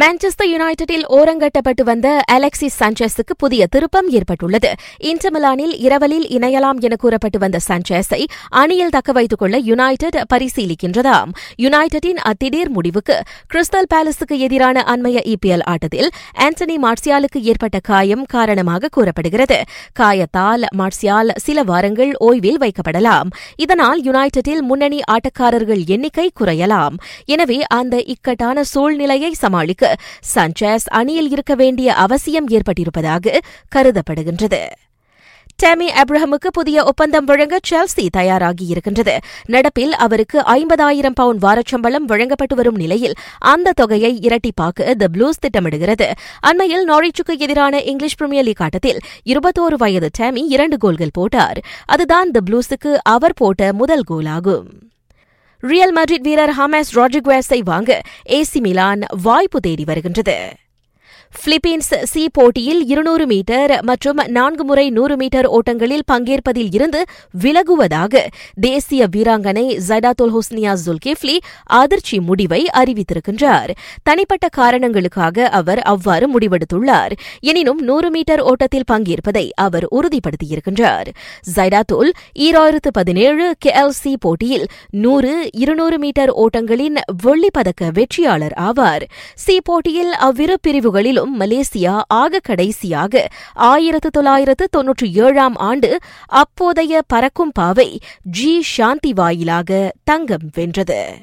Manchester யுனைடெடில் ஓரங்கட்டப்பட்டு வந்த Alexis சாnchez-க்கு புதிய திருப்பம் ஏற்பட்டுள்ளது. இன்டர் மிலானில் இரவலில் இணையலாம் என கூறப்பட்டு வந்த சாnchez-ஐ அணியில் தக்க வைத்துக் கொள்ள யுனைடெட் பரிசீலிக்கின்றதாம். யுனைடெடின் அத்திடீர் முடிவுக்கு கிறிஸ்டல் பேலஸுக்கு எதிரான அண்மைய இபிஎல் ஆட்டத்தில் ஆண்டனி மார்சியாலுக்கு ஏற்பட்ட காயம் காரணமாக கூறப்படுகிறது. காயத்தால் மார்சியால் சில வாரங்கள் ஓய்வில் வைக்கப்படலாம். இதனால் யுனைடெடில் முன்னணி ஆட்டக்காரர்கள் எண்ணிக்கை குறையலாம். எனவே அந்த இக்கட்டான சூழ்நிலையை சமாளிக்க சஞ்சஸ் அணியில் இருக்க வேண்டிய அவசியம் ஏற்பட்டிருப்பதாக கருதப்படுகின்றது. டேமி அப்ரஹமுக்கு புதிய ஒப்பந்தம் வழங்க செல்சி தயாராகியிருக்கின்றது நடப்பில் அவருக்கு ஐம்பதாயிரம் பவுண்ட் வாரச்சம்பளம் வழங்கப்பட்டு வரும் நிலையில் அந்த தொகையை இரட்டிப்பாக்க த ப்ளூஸ் திட்டமிடுகிறது. அண்மையில் நாரிச்சுக்கு எதிரான இங்கிலீஷ் பிரீமியர் லீக் ஆட்டத்தில் இருபத்தோரு வயது டேமி இரண்டு கோல்கள் போட்டார். அதுதான் த ப்ளூஸுக்கு அவர் போட்ட முதல் கோலாகும். ரியல் மட்ரிட் வீரர் ஹாமஸ் ராட்ரிகுவேஸை வாங்க ஏசி மிலான் வாய்ப்பு தேடி வருகின்றது. பிலிப்பீன்ஸ் சி போட்டியில் இருநூறு மீட்டர் மற்றும் நான்கு முறை நூறு மீட்டர் ஓட்டங்களில் பங்கேற்பதில் இருந்து விலகுவதாக தேசிய வீராங்கனை ஜைடாத்துல் ஹுஸ்னியா ஜுல்கிஃப்லி அதிர்ச்சி முடிவை அறிவித்திருக்கின்றார். தனிப்பட்ட காரணங்களுக்காக அவர் அவ்வாறு முடிவெடுத்துள்ளார். எனினும் நூறு மீட்டர் ஓட்டத்தில் பங்கேற்பதை அவர் உறுதிப்படுத்தியிருக்கின்றார். ஜைடாத்துல் ஈராயிரத்து பதினேழு கேஎல்சி போட்டியில் நூறு இருநூறு மீட்டர் ஓட்டங்களின் வெள்ளிப்பதக்க வெற்றியாளர் ஆவார். சி போட்டியில் அவ்விரு பிரிவுகளிலும் மலேசியா ஆக கடைசியாக ஆயிரத்து தொள்ளாயிரத்து தொன்னூற்றி ஏழாம் ஆண்டு அப்போதைய பறக்கும் பாவை ஜி. சாந்தி வாயிலாக தங்கம் வென்றது.